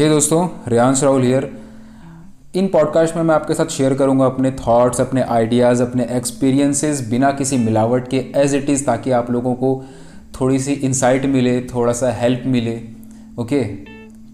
हे hey दोस्तों Riyansh Rahul here in podcast में मैं आपके साथ शेयर करूँगा अपने थॉट्स अपने आइडियाज़ अपने एक्सपीरियंसेस बिना किसी मिलावट के एज इट इज़ ताकि आप लोगों को थोड़ी सी इंसाइट मिले, थोड़ा सा हेल्प मिले ओके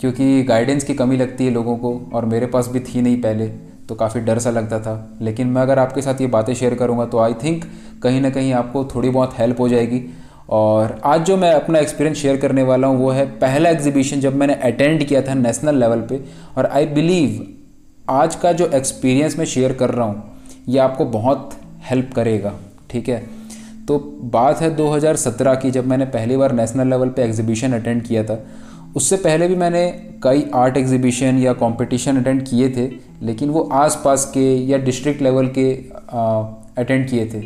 क्योंकि गाइडेंस की कमी लगती है लोगों को और मेरे पास भी थी नहीं पहले तो काफ़ी डर सा लगता था। लेकिन मैं अगर आपके साथ ये बातें शेयर करूँगा तो आई थिंक कहीं ना कहीं आपको थोड़ी बहुत हेल्प हो जाएगी। और आज जो मैं अपना एक्सपीरियंस शेयर करने वाला हूँ, वो है पहला एग्जीबिशन जब मैंने अटेंड किया था नेशनल लेवल पे और आई बिलीव आज का जो एक्सपीरियंस मैं शेयर कर रहा हूँ, ये आपको बहुत हेल्प करेगा, ठीक है? तो बात है 2017 की जब मैंने पहली बार नेशनल लेवल पे एग्जीबिशन अटेंड किया था। उससे पहले भी मैंने कई आर्ट एग्जीबिशन या कंपटीशन अटेंड किए थे, लेकिन वो आसपास के या डिस्ट्रिक्ट लेवल के अटेंड किए थे।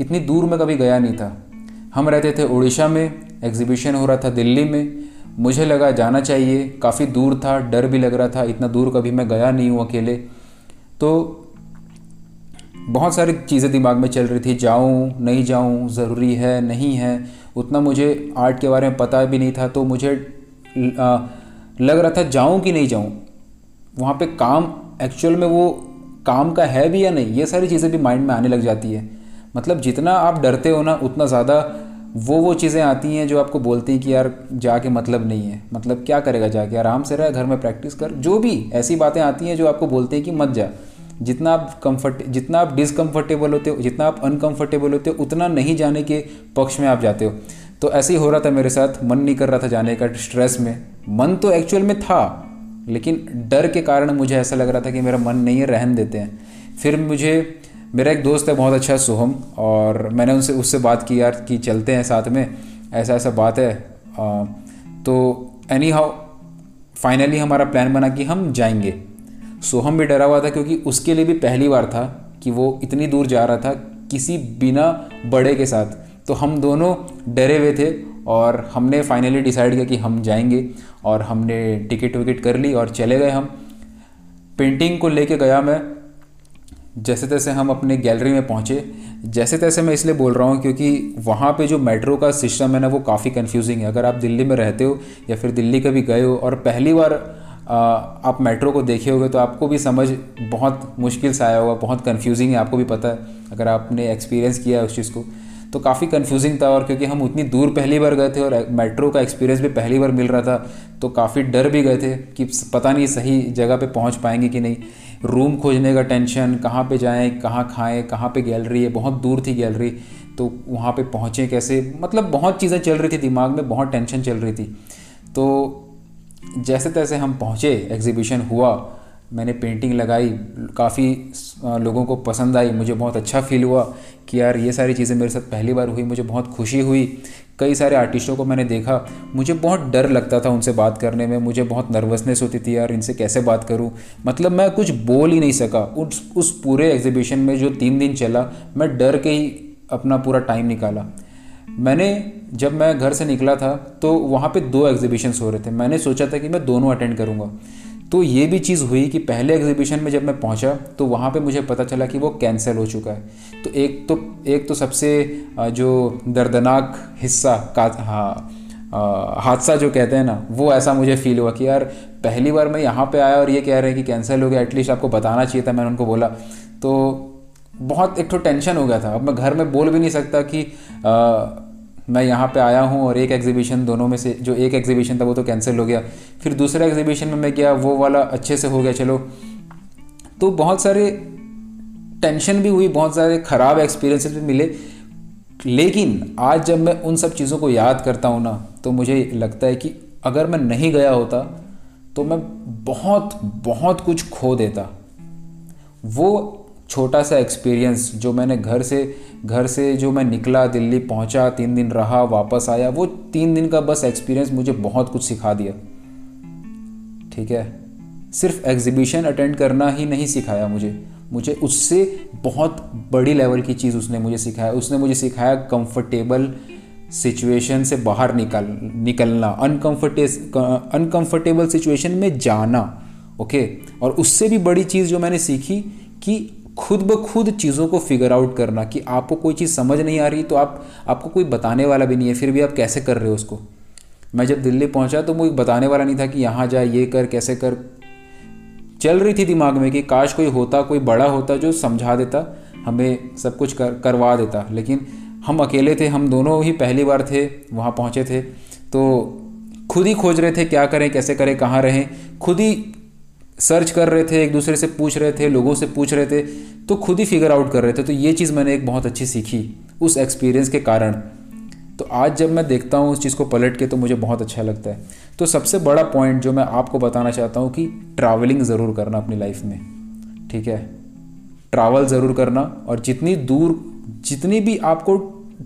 इतनी दूर में कभी गया नहीं था। हम रहते थे उड़ीसा में एग्जीबिशन हो रहा था दिल्ली में। मुझे लगा जाना चाहिए, काफ़ी दूर था, डर भी लग रहा था, इतना दूर कभी मैं गया नहीं हूँ अकेले। तो बहुत सारी चीज़ें दिमाग में चल रही थी, जाऊँ, नहीं जाऊँ, ज़रूरी है, नहीं है, उतना मुझे आर्ट के बारे में पता भी नहीं था तो मुझे लग रहा था जाऊँ कि नहीं जाऊँ। वहाँ पे काम एक्चुअल में वो काम का है भी या नहीं, ये सारी चीज़ें भी माइंड में आने लग जाती है। मतलब जितना आप डरते हो ना, उतना ज़्यादा वो वो चीज़ें आती हैं जो आपको बोलती हैं कि यार जाके मतलब नहीं है। मतलब क्या करेगा जाके? आराम से रह, घर में प्रैक्टिस कर। जो भी ऐसी बातें आती हैं जो आपको बोलते हैं कि मत जा। जितना आप कंफर्ट जितना आप डिसकम्फर्टेबल होते हो, जितना आप अनकंफर्टेबल होते हो, उतना नहीं जाने के पक्ष में आप जाते हो। तो ऐसे ही हो रहा था मेरे साथ। मन नहीं कर रहा था जाने का स्ट्रेस में। मन तो एक्चुअल में था, लेकिन डर के कारण मुझे ऐसा लग रहा था कि मेरा मन नहीं है, रहन देते हैं। फिर मुझे मेरा एक दोस्त है बहुत अच्छा सोहम और मैंने उनसे उससे बात की यार कि चलते हैं साथ में ऐसा ऐसा बात है। आ, तो एनी हाउ फाइनली हमारा प्लान बना कि हम जाएँगे। सोहम भी डरा हुआ था क्योंकि उसके लिए भी पहली बार था कि वो इतनी दूर जा रहा था किसी बिना बड़े के साथ। तो हम दोनों डरे हुए थे और हमने फाइनली डिसाइड किया कि हम जाएँगे और हमने टिकट विकट कर ली और चले गए हम। पेंटिंग को लेके गया मैं जैसे तैसे हम अपने गैलरी में पहुँचे, जैसे तैसे मैं इसलिए बोल रहा हूँ क्योंकि वहाँ पे जो मेट्रो का सिस्टम है ना, वो काफ़ी कंफ्यूजिंग है। अगर आप दिल्ली में रहते हो या फिर दिल्ली कभी गए हो और पहली बार आप मेट्रो को देखे होगे तो आपको भी समझ बहुत मुश्किल से आया होगा, बहुत कन्फ्यूजिंग है, आपको भी पता है। अगर आपने एक्सपीरियंस किया है उस चीज़ को। तो काफ़ी कन्फ्यूजिंग था और क्योंकि हम उतनी दूर पहली बार गए थे और मेट्रो का एक्सपीरियंस भी पहली बार मिल रहा था तो काफ़ी डर भी गए थे कि पता नहीं सही जगह पे पहुँच पाएँगे कि नहीं। रूम खोजने का टेंशन कहाँ पे जाएँ, कहाँ खाएँ, कहाँ पे गैलरी है, बहुत दूर थी गैलरी तो वहाँ पे पहुँचें कैसे? मतलब बहुत चीज़ें चल रही थी, दिमाग में बहुत टेंशन चल रही थी। तो जैसे तैसे हम पहुँचे एग्जीबिशन हुआ मैंने पेंटिंग लगाई, काफ़ी लोगों को पसंद आई, मुझे बहुत अच्छा फील हुआ कि यार ये सारी चीज़ें मेरे साथ पहली बार हुई, मुझे बहुत खुशी हुई। कई सारे आर्टिस्टों को मैंने देखा, मुझे बहुत डर लगता था उनसे बात करने में, मुझे बहुत नर्वसनेस होती थी, यार इनसे कैसे बात करूँ? मतलब मैं कुछ बोल ही नहीं सका। उस उस पूरे एग्जीबिशन में जो तीन दिन चला, मैं डर के ही अपना पूरा टाइम निकाला। मैंने, जब मैं घर से निकला था तो वहाँ पे दो एग्जीबिशंस हो रहे थे। मैंने सोचा था कि मैं दोनों अटेंड करूँगा। तो ये भी चीज़ हुई कि पहले एग्जीबिशन में जब मैं पहुँचा तो वहाँ पे मुझे पता चला कि वो कैंसिल हो चुका है। तो एक तो एक तो सबसे जो दर्दनाक हिस्सा का हाँ हादसा जो कहते हैं ना वो ऐसा मुझे फील हुआ कि यार पहली बार मैं यहाँ पे आया और ये कह रहे हैं कि कैंसिल हो गया एटलीस्ट आपको बताना चाहिए था मैंने उनको बोला। तो बहुत एक तो टेंशन हो गया था। अब मैं घर में बोल भी नहीं सकता कि आ, मैं यहाँ पे आया हूँ और एक एग्जीबिशन दोनों में से, जो एक एग्जीबिशन था वो तो कैंसिल हो गया। फिर दूसरे एग्जीबिशन में मैं गया, वो वाला अच्छे से हो गया, चलो। तो बहुत सारे टेंशन भी हुई, बहुत सारे ख़राब एक्सपीरियंसेस भी मिले। लेकिन आज जब मैं उन सब चीज़ों को याद करता हूँ ना तो मुझे लगता है कि अगर मैं नहीं गया होता तो मैं बहुत बहुत कुछ खो देता। वो छोटा सा एक्सपीरियंस जो मैंने घर से घर से जो मैं निकला, दिल्ली पहुँचा, तीन दिन रहा, वापस आया, वो तीन दिन का बस एक्सपीरियंस मुझे बहुत कुछ सिखा दिया। ठीक है? सिर्फ़ एग्जीबिशन अटेंड करना ही नहीं सिखाया मुझे। मुझे उससे बहुत बड़ी लेवल की चीज़ उसने मुझे सिखाया। उसने मुझे सिखाया कंफर्टेबल सिचुएशन से बाहर निकल, निकलना। अनकम्फर्टे अनकम्फर्टेबल सिचुएशन में जाना। ओके और उससे भी बड़ी चीज़ जो मैंने सीखी कि खुद ब खुद चीज़ों को फिगर आउट करना कि आपको कोई चीज़ समझ नहीं आ रही तो आप, आपको कोई बताने वाला भी नहीं है, फिर भी आप कैसे कर रहे हो उसको? मैं जब दिल्ली पहुँचा तो मुझे बताने वाला नहीं था कि यहाँ जा, ये कर, कैसे कर। चल रही थी दिमाग में कि काश कोई होता, कोई बड़ा होता जो समझा देता, हमें सब कुछ कर, करवा देता। लेकिन हम अकेले थे, हम दोनों ही पहली बार थे, वहाँ पहुँचे थे। तो खुद ही खोज रहे थे क्या करें, कैसे करें, कहाँ रहें। खुद ही सर्च कर रहे थे, एक दूसरे से पूछ रहे थे, लोगों से पूछ रहे थे तो खुद ही फिगर आउट कर रहे थे। तो ये चीज़ मैंने एक बहुत अच्छी सीखी उस एक्सपीरियंस के कारण। तो आज जब मैं देखता हूँ उस चीज़ को पलट के तो मुझे बहुत अच्छा लगता है। तो सबसे बड़ा पॉइंट जो मैं आपको बताना चाहता हूँ कि ट्रैवलिंग ज़रूर करना अपनी लाइफ में, ठीक है? ट्रैवल ज़रूर करना और जितनी दूर, जितनी भी आपको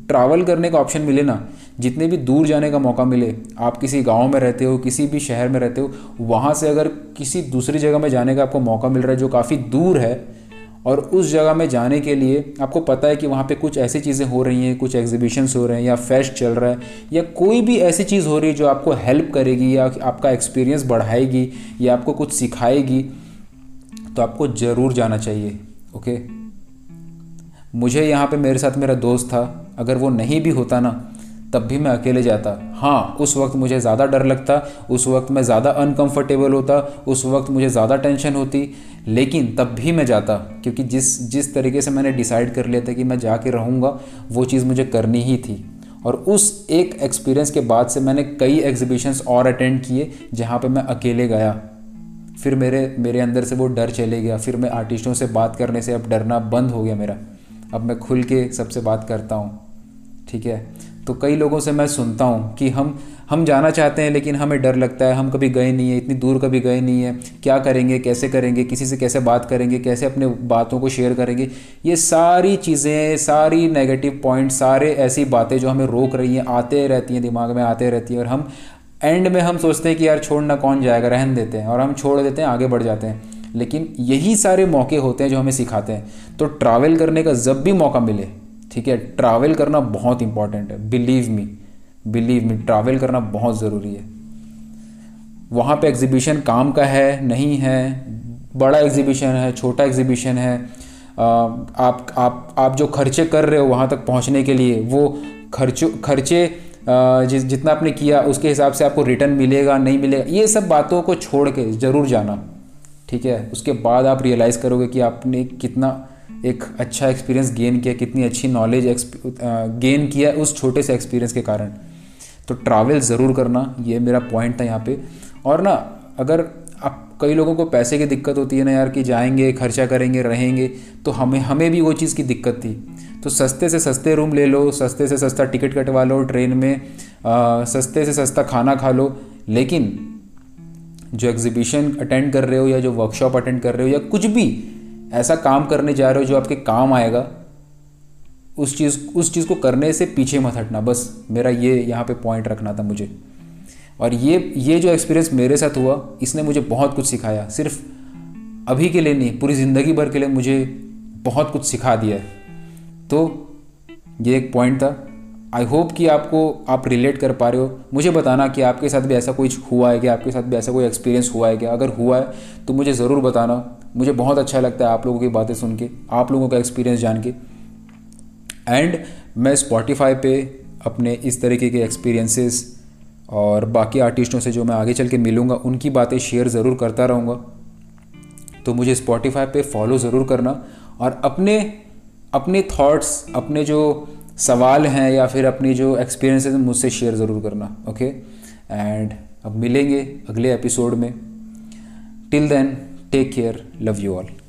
ट्रैवल करने का ऑप्शन मिले ना जितने भी दूर जाने का मौका मिले, आप किसी गाँव में रहते हो, किसी भी शहर में रहते हो, वहाँ से अगर किसी दूसरी जगह में जाने का आपको मौका मिल रहा है जो काफ़ी दूर है, और उस जगह में जाने के लिए आपको पता है कि वहाँ पे कुछ ऐसी चीज़ें हो रही हैं, कुछ एग्जीबिशंस हो रहे हैं, या फेस्ट चल रहा है, या कोई भी ऐसी चीज़ हो रही है जो आपको हेल्प करेगी, या आपका एक्सपीरियंस बढ़ाएगी, या आपको कुछ सिखाएगी तो आपको ज़रूर जाना चाहिए ओके मुझे यहाँ पे मेरे साथ मेरा दोस्त था, अगर वो नहीं भी होता ना तब भी मैं अकेले जाता। हाँ। उस वक्त मुझे ज़्यादा डर लगता उस वक्त मैं ज़्यादा अनकंफर्टेबल होता उस वक्त मुझे ज़्यादा टेंशन होती लेकिन तब भी मैं जाता क्योंकि जिस जिस तरीके से मैंने डिसाइड कर लिया था कि मैं जाके रहूँगा वो चीज़ मुझे करनी ही थी। और उस एक एक्सपीरियंस के बाद से मैंने कई एग्जीबिशंस और अटेंड किए जहाँ पे मैं अकेले गया। फिर मेरे मेरे अंदर से वो डर चले गया। फिर मैं आर्टिस्टों से बात करने से अब डरना बंद हो गया मेरा। अब मैं खुल के सबसे बात करता हूँ। ठीक है? तो कई लोगों से मैं सुनता हूँ कि हम हम जाना चाहते हैं लेकिन हमें डर लगता है, हम कभी गए नहीं है, इतनी दूर कभी गए नहीं है, क्या करेंगे, कैसे करेंगे, किसी से कैसे बात करेंगे, कैसे अपने बातों को शेयर करेंगे, ये सारी चीज़ें, सारी नेगेटिव पॉइंट सारे ऐसी बातें जो हमें रोक रही हैं, आते रहती हैं, दिमाग में आते रहती हैं और हम एंड में हम सोचते हैं कि यार छोड़ना कौन जाएगा, रहन देते हैं और हम छोड़ देते हैं, आगे बढ़ जाते हैं। लेकिन यही सारे मौके होते हैं जो हमें सिखाते हैं। तो ट्रैवल करने का जब भी मौका मिले ठीक है ट्रैवल करना बहुत इंपॉर्टेंट है believe me believe me travel करना बहुत ज़रूरी है। वहाँ पे एग्जीबिशन काम का है, नहीं है, बड़ा एग्जीबिशन है, छोटा एग्जीबिशन है आप आप आप जो खर्चे कर रहे हो वहाँ तक पहुँचने के लिए, वो खर्चो, खर्चे जिस, जितना आपने किया, उसके हिसाब से आपको रिटर्न मिलेगा, नहीं मिलेगा, ये सब बातों को छोड़ के ज़रूर जाना, ठीक है। उसके बाद आप रियलाइज़ करोगे कि आपने कितना एक अच्छा एक्सपीरियंस गेन किया कितनी अच्छी नॉलेज गेन किया उस छोटे से एक्सपीरियंस के कारण। तो ट्रैवल ज़रूर करना ये मेरा पॉइंट था यहाँ पे। और ना अगर आप कई लोगों को पैसे की दिक्कत होती है ना यार कि जाएँगे खर्चा करेंगे रहेंगे तो हमें हमें भी वो चीज़ की दिक्कत थी। तो सस्ते से सस्ते रूम ले लो सस्ते से सस्ता टिकट कटवा लो ट्रेन में आ, सस्ते से सस्ता खाना खा लो। लेकिन जो एग्जीबिशन अटेंड कर रहे हो या जो वर्कशॉप अटेंड कर रहे हो या कुछ भी ऐसा काम करने जा रहे हो जो आपके काम आएगा, उस चीज़ उस चीज़ को करने से पीछे मत हटना, बस मेरा ये यहाँ पे पॉइंट रखना था मुझे। और ये ये जो एक्सपीरियंस मेरे साथ हुआ, इसने मुझे बहुत कुछ सिखाया। सिर्फ़ अभी के लिए नहीं, पूरी ज़िंदगी भर के लिए मुझे बहुत कुछ सिखा दिया है। तो ये एक पॉइंट था। आई होप कि आपको, आप रिलेट कर पा रहे हो। मुझे बताना कि आपके साथ भी ऐसा कुछ हुआ है क्या? आपके साथ भी ऐसा कोई एक्सपीरियंस हुआ है क्या? अगर हुआ है तो मुझे ज़रूर बताना। मुझे बहुत अच्छा लगता है आप लोगों की बातें सुन के, आप लोगों का एक्सपीरियंस जान के। एंड मैं स्पॉटिफाई पे अपने इस तरीके के एक्सपीरियंसेस और बाकी आर्टिस्टों से जो मैं आगे चल के मिलूँगा, उनकी बातें शेयर ज़रूर करता रहूँगा। तो मुझे स्पॉटिफाई पे फॉलो ज़रूर करना और अपने अपने थॉट्स अपने जो सवाल हैं या फिर अपनी जो एक्सपीरियंसेस मुझसे शेयर ज़रूर करना ओके एंड अब मिलेंगे अगले एपिसोड में। Till then Take care. Love you all.